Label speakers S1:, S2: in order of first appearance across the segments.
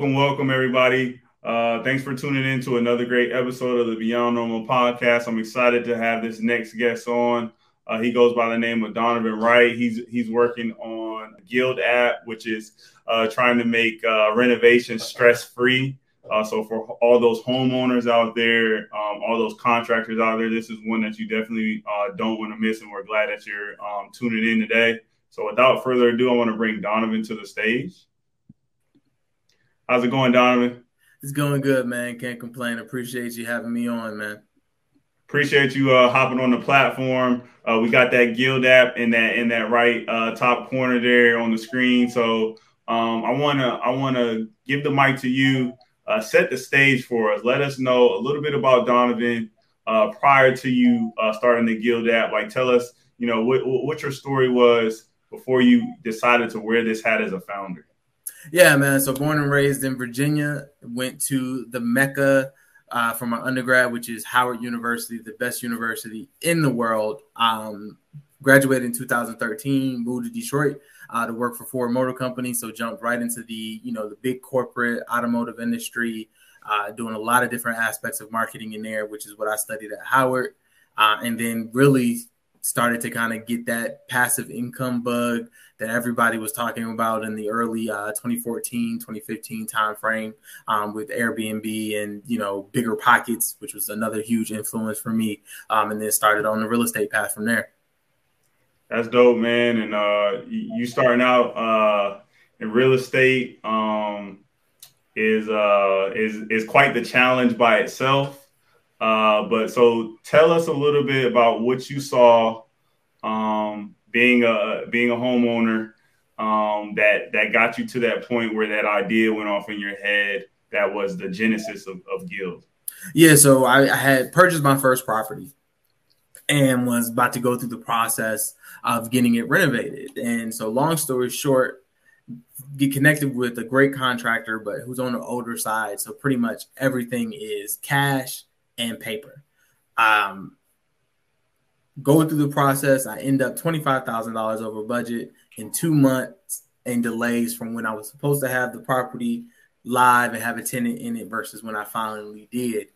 S1: welcome, welcome, everybody. Uh, thanks for tuning in to another great episode of the Beyond Normal podcast. I'm excited to have this next guest on. Uh, he goes by the name of Donovan Wright. He's he's working on Guild app, which is uh, trying to make uh, renovations stress free. Uh, so for all those homeowners out there, um, all those contractors out there, this is one that you definitely uh, don't want to miss, and we're glad that you're um, tuning in today. So without further ado, I want to bring Donovan to the stage. How's it going, Donovan?
S2: It's going good, man. Can't complain. Appreciate you having me on, man.
S1: Appreciate you uh, hopping on the platform. Uh, we got that Guild app in that in that right uh, top corner there on the screen. So um, I wanna I wanna give the mic to you. Uh, set the stage for us. Let us know a little bit about Donovan uh, prior to you uh, starting the Guild app. Like, tell us, you know, what, what your story was before you decided to wear this hat as a founder.
S2: Yeah, man. So born and raised in Virginia, went to the Mecca uh, for my undergrad, which is Howard University, the best university in the world. Um, graduated in 2013, moved to Detroit uh, to work for Ford Motor Company. So jumped right into the you know the big corporate automotive industry, uh, doing a lot of different aspects of marketing in there, which is what I studied at Howard, uh, and then really started to kind of get that passive income bug that everybody was talking about in the early uh, 2014 2015 timeframe um, with airbnb and you know BiggerPockets which was another huge influence for me um, and then started on the real estate path from there.
S1: That's dope man and uh, you starting out uh, in real estate um, is uh, is is quite the challenge by itself uh, but so tell us a little bit about what you saw um, being a being a homeowner um, that that got you to that point where that idea went off in your head. That was the genesis of, of Guild.
S2: Yeah, so I, I had purchased my first property and was about to go through the process of getting it renovated. And so, long story short, get connected with a great contractor, but who's on the older side. So pretty much everything is cash and paper. Um, going through the process, I end up $25,000 over budget in two months and delays from when I was supposed to have the property live and have a tenant in it versus when I finally did.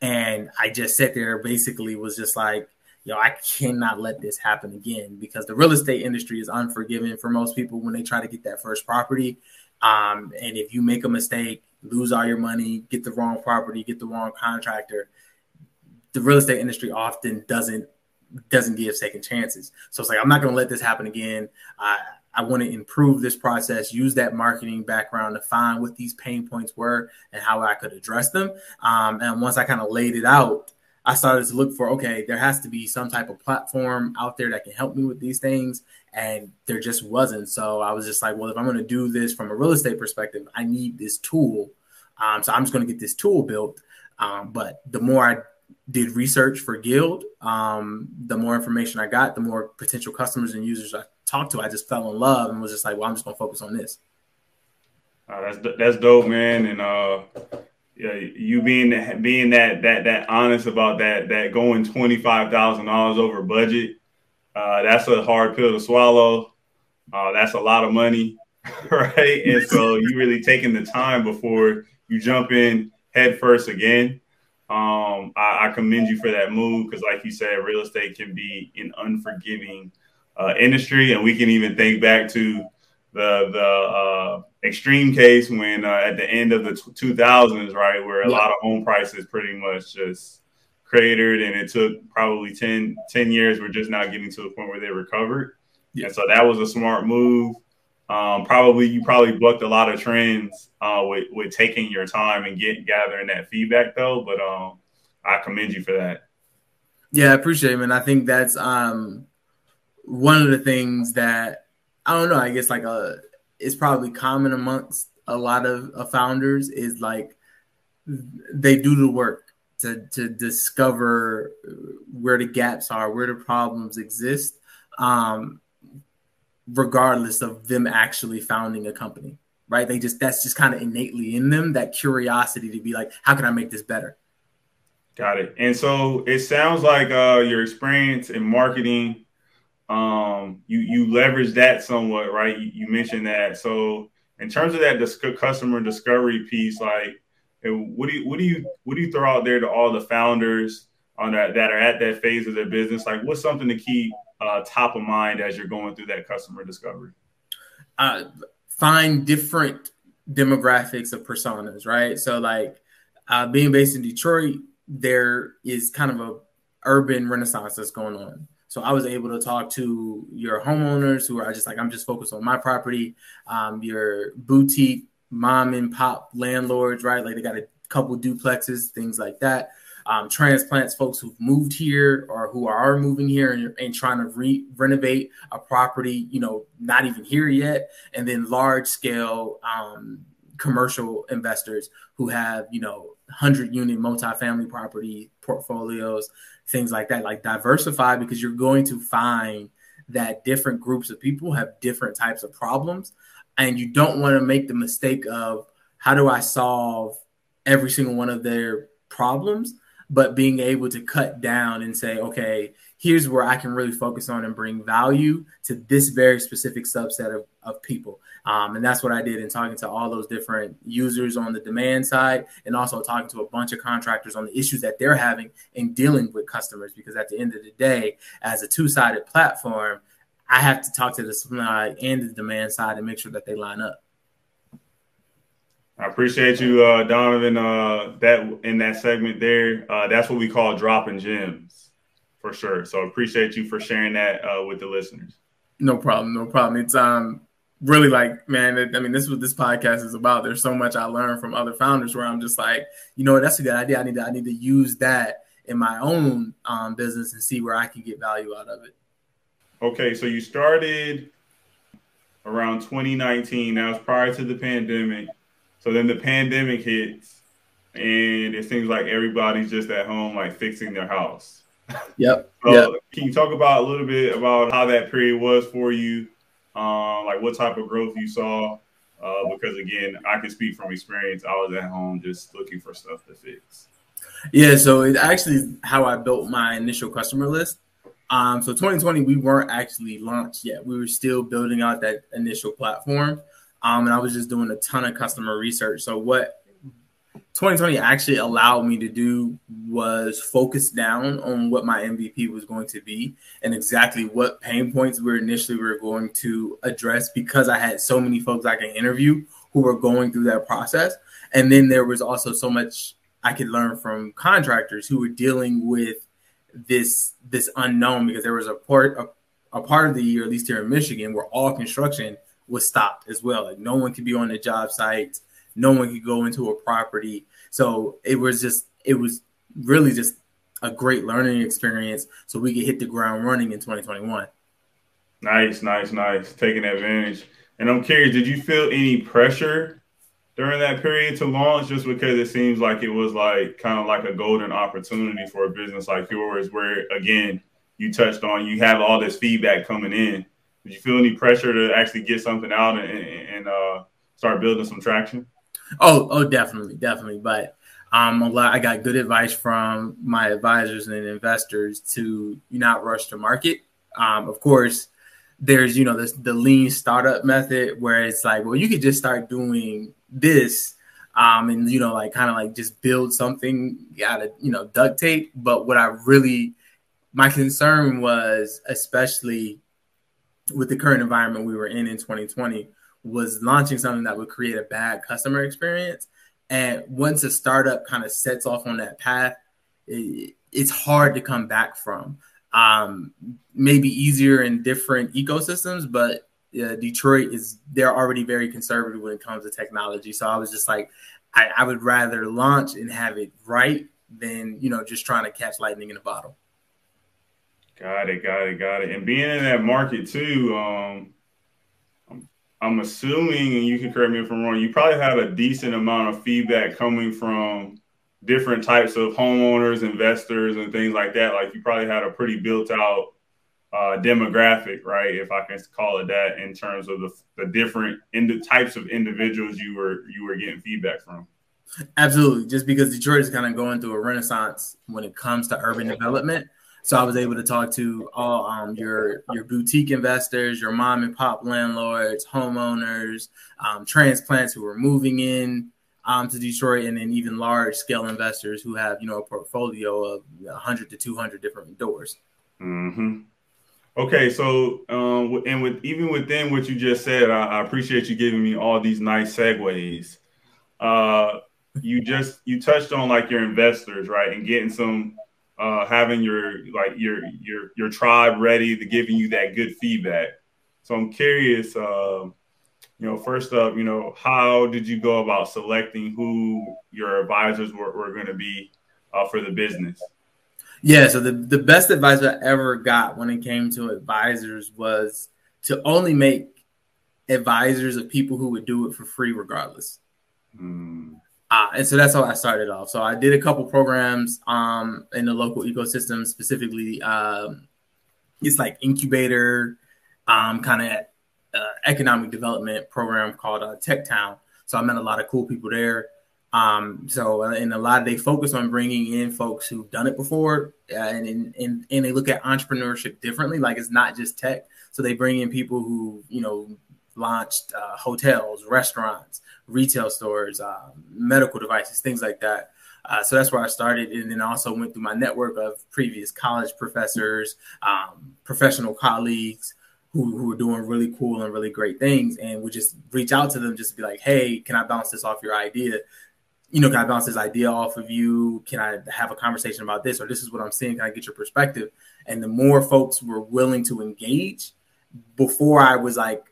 S2: And I just sat there, basically was just like, yo, I cannot let this happen again because the real estate industry is unforgiving for most people when they try to get that first property. Um, and if you make a mistake, lose all your money, get the wrong property, get the wrong contractor, the real estate industry often doesn't doesn't give second chances. So it's like I'm not going to let this happen again. I I want to improve this process, use that marketing background to find what these pain points were and how I could address them. Um, and once I kind of laid it out, I started to look for okay, there has to be some type of platform out there that can help me with these things, and there just wasn't. So I was just like, well, if I'm going to do this from a real estate perspective, I need this tool. Um, so I'm just going to get this tool built. Um, but the more I did research for Guild, um, the more information I got, the more potential customers and users I talked to, I just fell in love and was just like, well, I'm just gonna focus on this.
S1: Uh, that's that's dope, man. And uh, yeah, you being being that that that honest about that that going twenty five thousand dollars over budget, uh, that's a hard pill to swallow. Uh, that's a lot of money, right? And so you really taking the time before you jump in head first again. Um, I, I, commend you for that move because, like you said, real estate can be an unforgiving uh, industry, and we can even think back to the the uh, extreme case when uh, at the end of the two thousands, right, where a yeah. lot of home prices pretty much just cratered, and it took probably 10, 10 years. We're just now getting to the point where they recovered, yeah. and so that was a smart move. Um, probably you probably booked a lot of trends uh, with with taking your time and get gathering that feedback though. But um, I commend you for that.
S2: Yeah, I appreciate it, man. I think that's um, one of the things that I don't know. I guess like a uh, it's probably common amongst a lot of uh, founders is like they do the work to to discover where the gaps are, where the problems exist. Um, regardless of them actually founding a company, right? They just that's just kind of innately in them that curiosity to be like, how can I make this better?
S1: Got it. And so it sounds like uh, your experience in marketing, um, you you leverage that somewhat, right? You, you mentioned that. So in terms of that dis- customer discovery piece, like what do you what do you what do you throw out there to all the founders on that that are at that phase of their business? Like, what's something to keep uh, top of mind as you're going through that customer discovery?
S2: Uh, find different demographics of personas, right? So, like uh, being based in Detroit, there is kind of a urban renaissance that's going on. So I was able to talk to your homeowners who are just like, I'm just focused on my property, um, your boutique mom and pop landlords, right? Like they got a couple duplexes, things like that. Um, transplants, folks who've moved here or who are moving here and, and trying to re- renovate a property, you know, not even here yet. And then large scale um, commercial investors who have, you know, 100 unit multifamily property portfolios things like that. Like diversify because you're going to find that different groups of people have different types of problems. And you don't want to make the mistake of how do I solve every single one of their problems, but being able to cut down and say, okay, here's where I can really focus on and bring value to this very specific subset of, of people. Um, and that's what I did in talking to all those different users on the demand side and also talking to a bunch of contractors on the issues that they're having in dealing with customers. Because at the end of the day, as a two sided platform, I have to talk to the supply and the demand side and make sure that they line up.
S1: I appreciate you, uh, Donovan. Uh, that in that segment there, uh, that's what we call dropping gems, for sure. So appreciate you for sharing that uh, with the listeners.
S2: No problem, no problem. It's um really like, man, I mean, this is what this podcast is about. There's so much I learned from other founders where I'm just like, you know, that's a good idea. I need to, I need to use that in my own um, business and see where I can get value out of it.
S1: Okay, so you started around 2019. That was prior to the pandemic. So then the pandemic hits, and it seems like everybody's just at home, like fixing their house.
S2: Yep.
S1: so
S2: yep.
S1: Can you talk about a little bit about how that period was for you? um, like what type of growth you saw. Uh, because again, I can speak from experience. I was at home just looking for stuff to fix.
S2: Yeah, so it actually how I built my initial customer list. Um, so 2020, we weren't actually launched yet. We were still building out that initial platform, um, and I was just doing a ton of customer research. So what 2020 actually allowed me to do was focus down on what my MVP was going to be and exactly what pain points we initially we were going to address because I had so many folks I can interview who were going through that process. And then there was also so much I could learn from contractors who were dealing with this this unknown because there was a part a, a part of the year, at least here in Michigan, where all construction was stopped as well. Like no one could be on the job sites no one could go into a property. So it was just, it was really just a great learning experience so we could hit the ground running in 2021.
S1: Nice, nice, nice. Taking advantage. And I'm curious, did you feel any pressure during that period to launch just because it seems like it was like kind of like a golden opportunity for a business like yours where again you touched on you have all this feedback coming in did you feel any pressure to actually get something out and, and uh, start building some traction
S2: Oh, oh, definitely, definitely. But um, a lot, I got good advice from my advisors and investors to not rush to market. Um, of course, there's you know this the lean startup method where it's like, well, you could just start doing this, um, and you know, like kind of like just build something out of you know duct tape. But what I really, my concern was, especially with the current environment we were in in 2020 was launching something that would create a bad customer experience. And once a startup kind of sets off on that path, it, it's hard to come back from. Um, maybe easier in different ecosystems, but uh, Detroit is they're already very conservative when it comes to technology. So I was just like, I, I, would rather launch and have it right than you know just trying to catch lightning in a bottle.
S1: Got it, got it, got it. And being in that market too, um, I'm assuming, and you can correct me if I'm wrong, you probably had a decent amount of feedback coming from different types of homeowners, investors, and things like that. Like you probably had a pretty built out uh, demographic, right? If I can call it that, in terms of the, the different ind- types of individuals you were you were getting feedback from.
S2: Absolutely, just because Detroit is kind of going through a renaissance when it comes to urban development. So I was able to talk to all um, your your boutique investors, your mom and pop landlords, homeowners, um, transplants who are moving in um, to Detroit, and then even large scale investors who have you know a portfolio of 100 to 200 different doors.
S1: Mm-hmm. Okay, so um, and with even within what you just said, I, I appreciate you giving me all these nice segues. Uh, you just you touched on like your investors, right, and getting some uh, having your like your your your tribe ready to giving you that good feedback. So I'm curious, uh, you know, first up, you know, how did you go about selecting who your advisors were, were going to be uh, for the business?
S2: Yeah, so the, the best advice I ever got when it came to advisors was to only make advisors of people who would do it for free regardless. Mm. Uh, and so that's how I started off. So I did a couple programs um, in the local ecosystem, specifically, um, it's like incubator, um, kind of uh, economic development program called uh, TechTown. So I met a lot of cool people there. Um, so uh, and a lot of they focus on bringing in folks who've done it before, uh, and, and and they look at entrepreneurship differently. Like it's not just tech. So they bring in people who you know launched uh, hotels, restaurants, retail stores, um, medical devices, things like that. Uh, so that's where I started, and then also went through my network of previous college professors, um, professional colleagues who, who were doing really cool and really great things, and would just reach out to them, just be like, "Hey, can I bounce this off your idea? You know, can I bounce this idea off of you? Can I have a conversation about this, or this is what I'm seeing? Can I get your perspective?" And the more folks were willing to engage, before I was like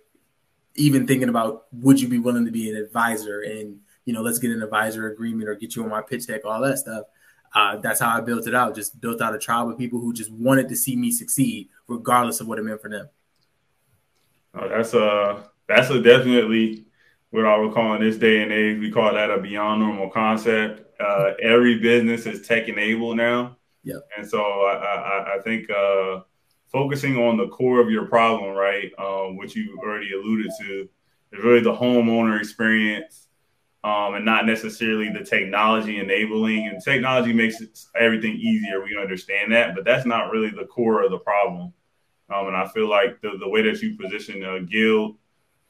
S2: even thinking about would you be willing to be an advisor and you know let's get an advisor agreement or get you on my pitch deck all that stuff uh, that's how i built it out just built out a tribe of people who just wanted to see me succeed regardless of what it meant for them
S1: oh, that's a that's a definitely what I would call in this day and age, we call that a beyond normal concept. Uh, every business is tech enabled now.
S2: Yeah.
S1: And so I, I, I think uh, focusing on the core of your problem, right, um, which you already alluded to, is really the homeowner experience um, and not necessarily the technology enabling. And technology makes everything easier. We understand that, but that's not really the core of the problem. Um, and I feel like the, the way that you position a guild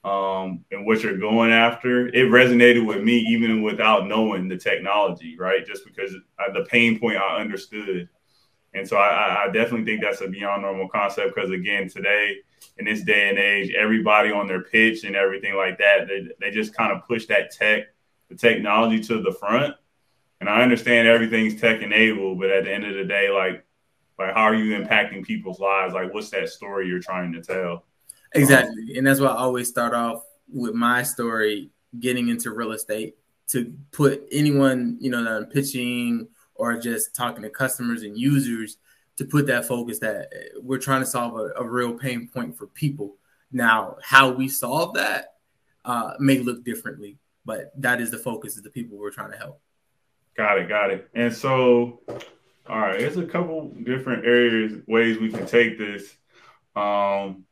S1: um, and what you're going after, it resonated with me even without knowing the technology, right? Just because the pain point I understood. And so I, I definitely think that's a beyond normal concept because again, today in this day and age, everybody on their pitch and everything like that, they, they just kind of push that tech, the technology to the front. And I understand everything's tech enabled, but at the end of the day, like, like how are you impacting people's lives? Like, what's that story you're trying to tell?
S2: Exactly, um, and that's why I always start off with my story, getting into real estate to put anyone you know that I'm pitching or just talking to customers and users to put that focus that we're trying to solve a, a real pain point for people. Now, how we solve that uh, may look differently, but that is the focus of the people we're trying to help.
S1: Got it, got it. And so, all right, there's a couple different areas, ways we can take this. Um,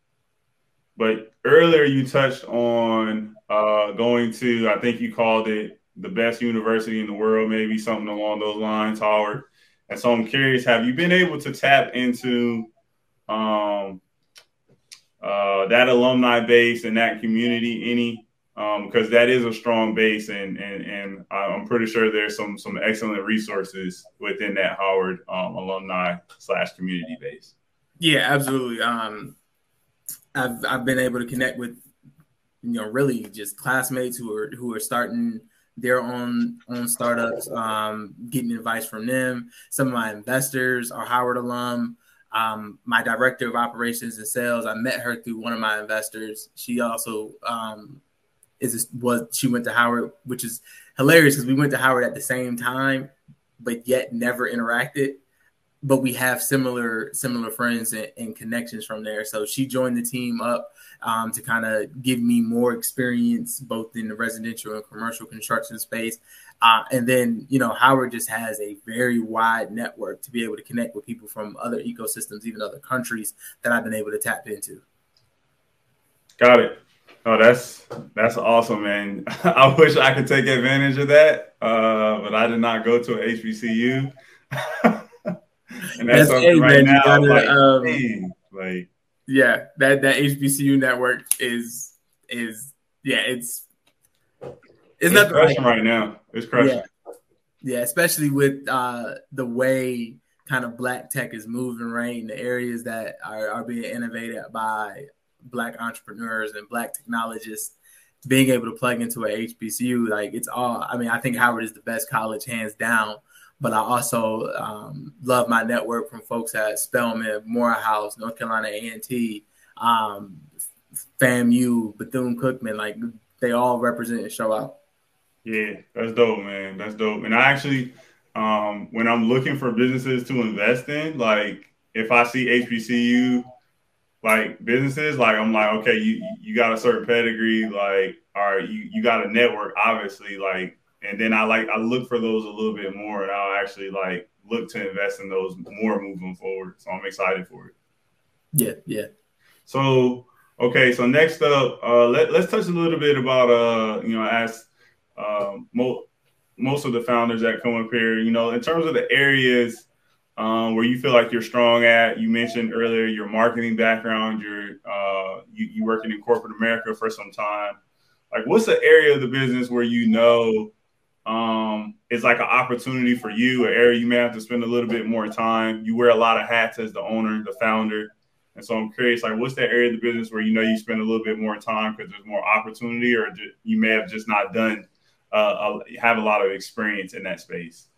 S1: but earlier you touched on uh, going to, I think you called it the best university in the world, maybe something along those lines, Howard. And so I'm curious, have you been able to tap into um, uh, that alumni base and that community any? Because um, that is a strong base, and, and and I'm pretty sure there's some some excellent resources within that Howard um, alumni slash community base.
S2: Yeah, absolutely. Um, I've I've been able to connect with you know really just classmates who are who are starting their own own startups, um, getting advice from them. Some of my investors are Howard alum. Um, my director of operations and sales, I met her through one of my investors. She also um, is was she went to Howard, which is hilarious because we went to Howard at the same time, but yet never interacted but we have similar similar friends and, and, connections from there. So she joined the team up um, to kind of give me more experience both in the residential and commercial construction space. Uh, and then you know Howard just has a very wide network to be able to connect with people from other ecosystems, even other countries that I've been able to tap into.
S1: Got it. Oh, that's that's awesome, man. I wish I could take advantage of that, uh, but I did not go to a HBCU. and that's, that's something hey, right man, now. Gotta, like, um, man, like,
S2: yeah, that that HBCU network is is yeah, it's
S1: it's, it's crushing right now. It's crushing.
S2: Yeah. yeah, especially with uh, the way kind of black tech is moving, right? In the areas that are, are being innovated by black entrepreneurs and black technologists being able to plug into a HBCU, like it's all. I mean, I think Howard is the best college, hands down. But I also um, love my network from folks at Spelman, Morehouse, North Carolina A and T, um, FAMU, Bethune Cookman. Like they all represent and show out.
S1: Yeah, that's dope, man. That's dope. And I actually, um, when I'm looking for businesses to invest in, like if I see HBCU like businesses, like I'm like, okay, you you got a certain pedigree, like, all right, you you got a network, obviously, like, and then I like I look for those a little bit more, and I'll actually like look to invest in those more moving forward. So I'm excited for it.
S2: Yeah, yeah.
S1: So okay, so next up, uh, let let's touch a little bit about uh, you know, as um, mo- most of the founders that come up here, you know, in terms of the areas um, where you feel like you're strong at. You mentioned earlier your marketing background. You're uh, you, you working in corporate America for some time. Like, what's the area of the business where you know um, it's like an opportunity for you, an area you may have to spend a little bit more time. You wear a lot of hats as the owner, the founder. And so I'm curious, like, what's that area of the business where you know you spend a little bit more time because there's more opportunity, or you may have just not done, uh, have a lot of experience in that space?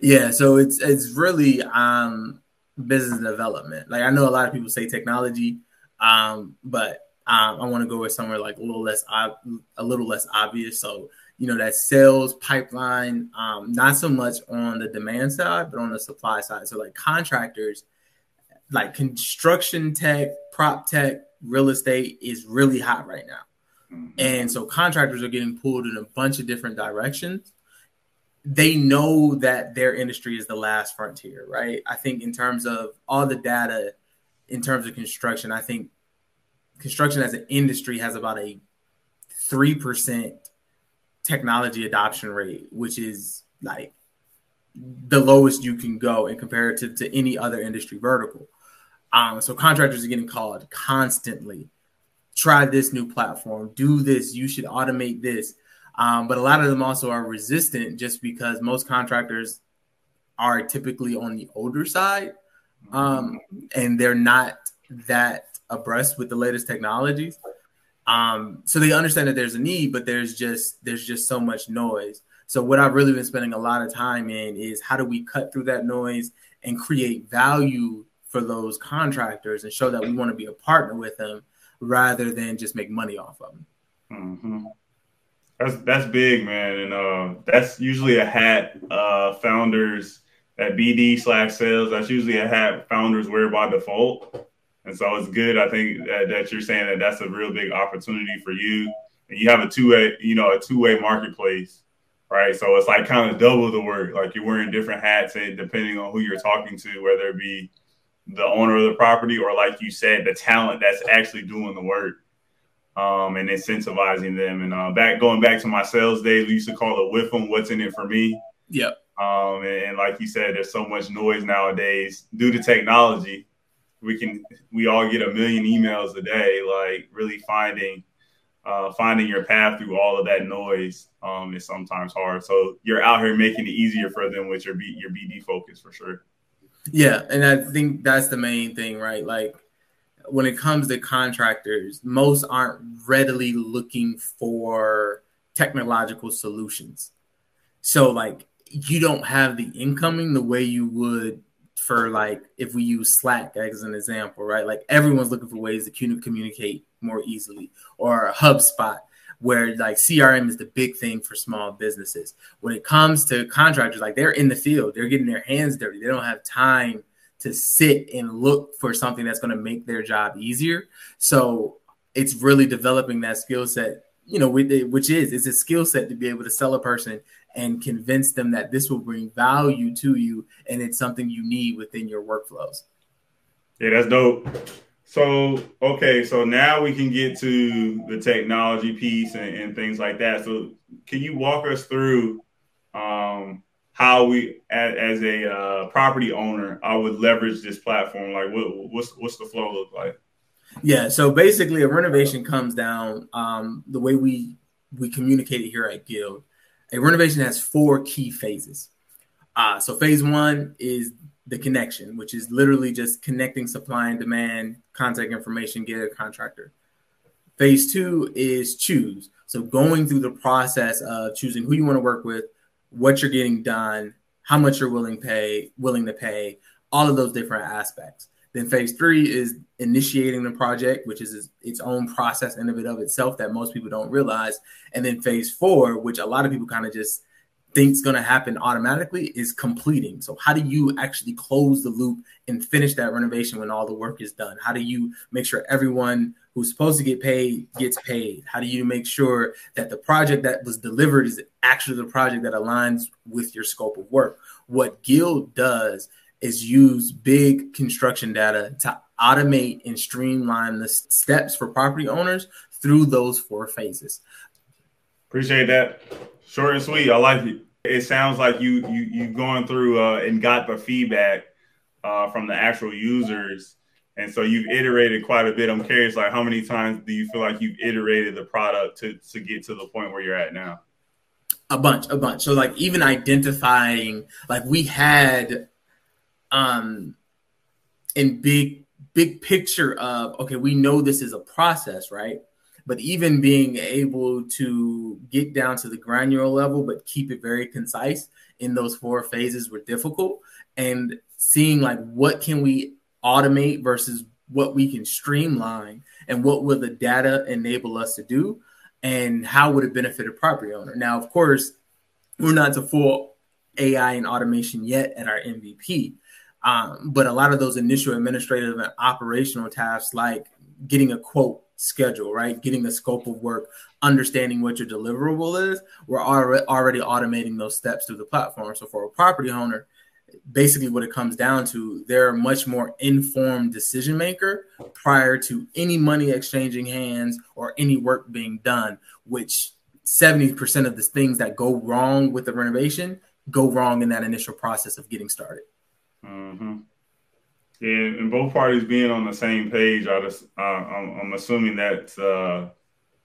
S2: Yeah, so it's it's really um business development. Like I know a lot of people say technology, um, but um, I want to go with somewhere like a little less ob- a little less obvious. So you know that sales pipeline, um, not so much on the demand side, but on the supply side. So like contractors, like construction tech, prop tech, real estate is really hot right now. Mm-hmm. And so contractors are getting pulled in a bunch of different directions they know that their industry is the last frontier, right? I think in terms of all the data, in terms of construction, I think construction as an industry has about a 3% technology adoption rate, which is like the lowest you can go in compare it to, to any other industry vertical. Um, so contractors are getting called constantly. Try this new platform, do this, you should automate this. Um, but a lot of them also are resistant just because most contractors are typically on the older side um, and they're not that abreast with the latest technologies. Um, so they understand that there's a need, but there's just there's just so much noise. So what I've really been spending a lot of time in is how do we cut through that noise and create value for those contractors and show that we want to be a partner with them rather than just make money off of them.
S1: Mm-hmm. That's that's big, man, and uh, that's usually a hat uh, founders at BD slash sales. That's usually a hat founders wear by default, and so it's good. I think that, that you're saying that that's a real big opportunity for you, and you have a two way, you know, a two way marketplace, right? So it's like kind of double the work. Like you're wearing different hats, and depending on who you're talking to, whether it be the owner of the property or, like you said, the talent that's actually doing the work um, and incentivizing them. And uh, back going back to my sales days, we used to call it with them. What's in it for me?
S2: Yep.
S1: Um, and, and, like you said, there's so much noise nowadays due to technology. We can we all get a million emails a day. Like really finding uh, finding your path through all of that noise um, is sometimes hard. So you're out here making it easier for them with your B, your BD focus for sure.
S2: Yeah, and I think that's the main thing, right? Like when it comes to contractors, most aren't readily looking for technological solutions. So like you don't have the incoming the way you would for like if we use Slack as an example, right? Like everyone's looking for ways to communicate more easily, or HubSpot, where like CRM is the big thing for small businesses. When it comes to contractors, like they're in the field, they're getting their hands dirty, they don't have time to sit and look for something that's going to make their job easier. So it's really developing that skill set, you know, which is it's a skill set to be able to sell a person and convince them that this will bring value to you and it's something you need within your workflows.
S1: Yeah, that's dope. So okay, so now we can get to the technology piece and, and things like that. So can you walk us through um, how we as, as a uh, property owner I would leverage this platform. Like, what, what's what's the flow look like?
S2: Yeah, so basically, a renovation comes down um, the way we we communicate it here at Guild. A renovation has four key phases. Uh, so phase one is the connection, which is literally just connecting supply and demand, contact information, get a contractor. Phase two is choose. So going through the process of choosing who you want to work with, what you're getting done, how much you're willing pay, willing to pay, all of those different aspects. Then phase three is initiating the project, which is its own process in and of itself that most people don't realize. And then phase four, which a lot of people kind of just think's going to happen automatically is completing. So how do you actually close the loop and finish that renovation when all the work is done? How do you make sure everyone who's supposed to get paid gets paid? How do you make sure that the project that was delivered is actually the project that aligns with your scope of work? What Guild does is use big construction data to automate and streamline the steps for property owners through those four phases.
S1: Appreciate that. Short and sweet. I like it. It sounds like you you you've gone through uh, and got the feedback uh, from the actual users, and so you've iterated quite a bit. I'm curious, like how many times do you feel like you've iterated the product to to get to the point where you're at now?
S2: A bunch, a bunch. So like even identifying, like we had, um, in big big picture of okay, we know this is a process, right? but even being able to get down to the granular level but keep it very concise in those four phases were difficult and seeing like what can we automate versus what we can streamline and what will the data enable us to do and how would it benefit a property owner now of course we're not to full ai and automation yet at our mvp um, but a lot of those initial administrative and operational tasks like getting a quote schedule, right? Getting the scope of work, understanding what your deliverable is. We're already automating those steps through the platform. So for a property owner, basically what it comes down to, they're a much more informed decision maker prior to any money exchanging hands or any work being done, which 70% of the things that go wrong with the renovation go wrong in that initial process of getting started.
S1: Mm-hmm. Yeah, and both parties being on the same page, I just uh, I'm, I'm, assuming that uh,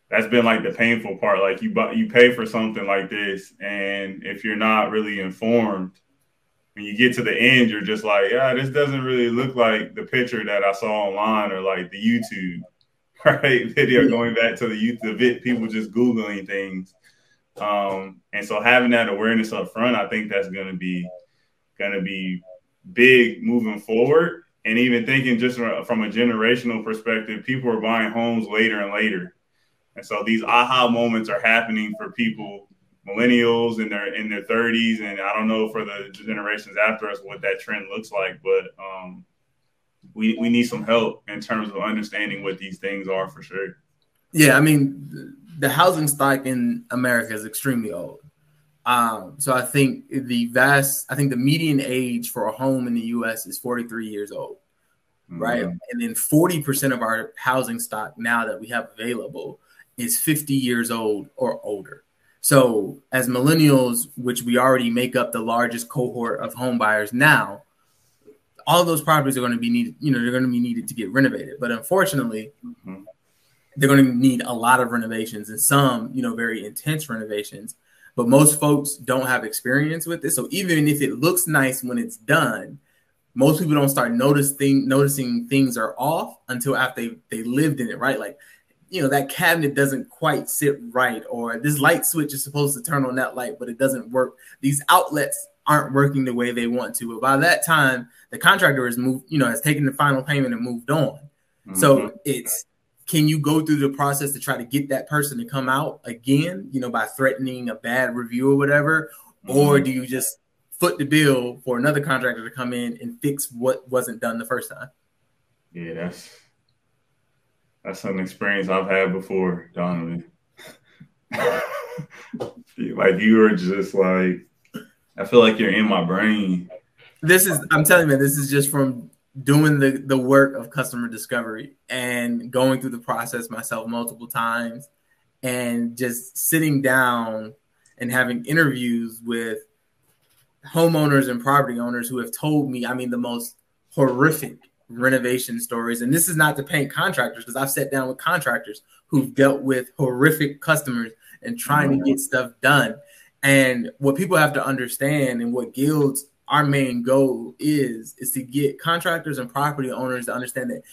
S1: that's been like the painful part. Like you you pay for something like this, and if you're not really informed, when you get to the end, you're just like, yeah, this doesn't really look like the picture that I saw online or like the YouTube right video going back to the youth, the vid, people just googling things. Um, and so having that awareness up front, I think that's going to be going to be big moving forward and even thinking just from a generational perspective, people are buying homes later and later, and so these aha moments are happening for people, millennials in their in their 30s, and I don't know for the generations after us what that trend looks like, but um, we we need some help in terms of understanding what these things are for sure.
S2: Yeah, I mean, the housing stock in America is extremely old. Um, so I think the vast, I think the median age for a home in the U.S. is 43 years old, mm-hmm. right? And then 40 percent of our housing stock now that we have available is 50 years old or older. So as millennials, which we already make up the largest cohort of home buyers now, all of those properties are going to be needed. You know, they're going to be needed to get renovated. But unfortunately, mm-hmm. they're going to need a lot of renovations and some, you know, very intense renovations but most folks don't have experience with it. So even if it looks nice when it's done, most people don't start noticing noticing things are off until after they, they lived in it, right? Like, you know, that cabinet doesn't quite sit right, or this light switch is supposed to turn on that light, but it doesn't work. These outlets aren't working the way they want to. But by that time, the contractor has moved, you know, has taken the final payment and moved on. Mm-hmm. So it's can you go through the process to try to get that person to come out again, you know, by threatening a bad review or whatever? Mm-hmm. Or do you just foot the bill for another contractor to come in and fix what wasn't done the first time?
S1: Yeah, that's that's an experience I've had before, Donovan. like you were just like I feel like you're in my brain.
S2: This is I'm telling you, man, this is just from doing the the work of customer discovery and going through the process myself multiple times and just sitting down and having interviews with homeowners and property owners who have told me, I mean, the most horrific renovation stories. And this is not to paint contractors because I've sat down with contractors who've dealt with horrific customers and trying to get stuff done. And what people have to understand and what Guild's our main goal is is to get contractors and property owners to understand that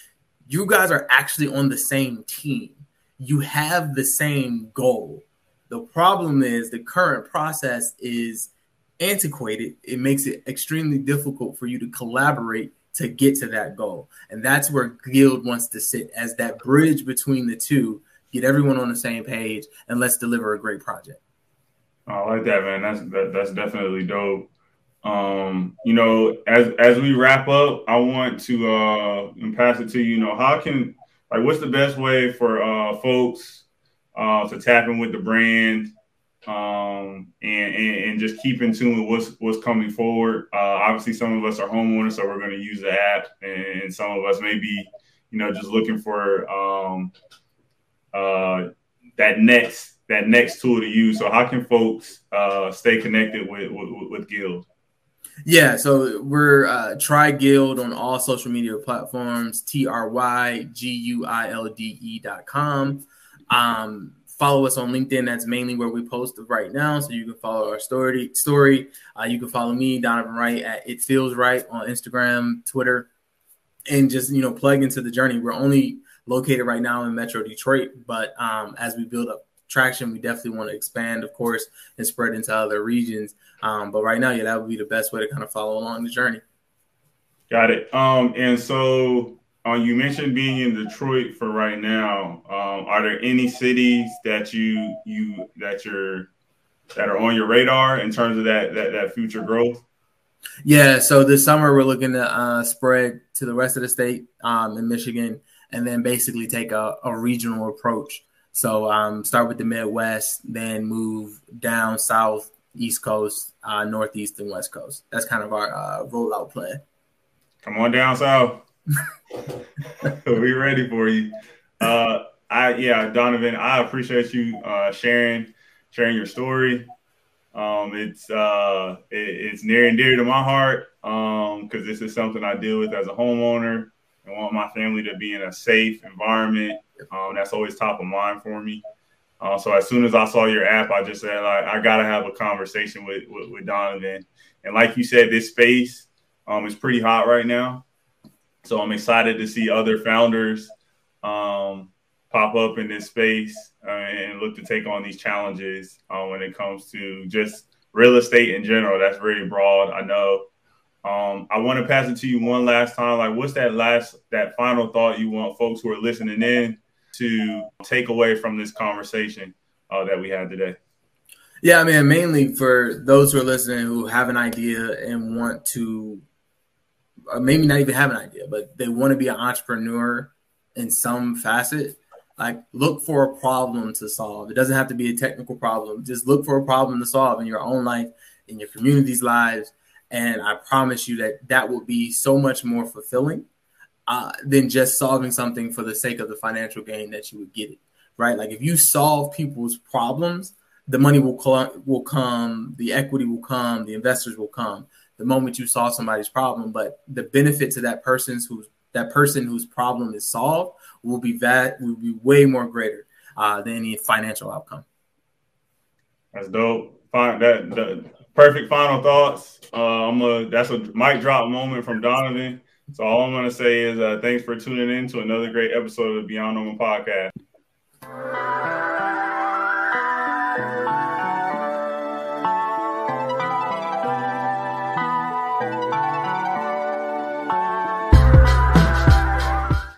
S2: you guys are actually on the same team. You have the same goal. The problem is the current process is antiquated. It makes it extremely difficult for you to collaborate to get to that goal. And that's where Guild wants to sit as that bridge between the two, get everyone on the same page, and let's deliver a great project.
S1: I like that, man. That's that, that's definitely dope. Um, you know, as as we wrap up, I want to uh pass it to you. You know, how can like what's the best way for uh folks uh to tap in with the brand um and, and, and just keep in tune with what's what's coming forward. Uh obviously some of us are homeowners, so we're gonna use the app and some of us may be, you know, just looking for um uh that next that next tool to use. So how can folks uh stay connected with with, with Guild?
S2: Yeah, so we're uh, Try Guild on all social media platforms, T R Y G U I L D E dot com. Um, follow us on LinkedIn. That's mainly where we post right now. So you can follow our story. Story. Uh, you can follow me, Donovan Wright, at It Feels Right on Instagram, Twitter, and just you know plug into the journey. We're only located right now in Metro Detroit, but um, as we build up traction, we definitely want to expand, of course, and spread into other regions. Um, but right now, yeah, that would be the best way to kind of follow along the journey.
S1: Got it. Um, and so uh, you mentioned being in Detroit for right now. Um, are there any cities that you you that you're that are on your radar in terms of that that, that future growth?
S2: Yeah, so this summer we're looking to uh, spread to the rest of the state um, in Michigan, and then basically take a, a regional approach. So um, start with the Midwest, then move down south, East Coast, uh, Northeast, and West Coast. That's kind of our uh, rollout plan.
S1: Come on down south. we ready for you. Uh, I yeah, Donovan, I appreciate you uh, sharing sharing your story. Um, it's uh, it, it's near and dear to my heart because um, this is something I deal with as a homeowner. I want my family to be in a safe environment. Um, that's always top of mind for me. Uh, so as soon as I saw your app, I just said like, I gotta have a conversation with, with, with Donovan. And like you said, this space um, is pretty hot right now. So I'm excited to see other founders um, pop up in this space uh, and look to take on these challenges uh, when it comes to just real estate in general. That's very broad. I know. Um, I want to pass it to you one last time. Like, what's that last, that final thought you want folks who are listening in to take away from this conversation uh, that we had today?
S2: Yeah, I mean, mainly for those who are listening who have an idea and want to, or maybe not even have an idea, but they want to be an entrepreneur in some facet. Like, look for a problem to solve. It doesn't have to be a technical problem. Just look for a problem to solve in your own life, in your community's lives, and I promise you that that will be so much more fulfilling uh, than just solving something for the sake of the financial gain that you would get it, right? Like if you solve people's problems, the money will co- will come, the equity will come, the investors will come. The moment you solve somebody's problem, but the benefit to that person's who's that person whose problem is solved will be that will be way more greater uh, than any financial outcome.
S1: That's dope. Fine. That the perfect final thoughts. Uh, I'm a that's a mic drop moment from Donovan. So all I'm going to say is uh, thanks for tuning in to another great episode of the Beyond Normal podcast.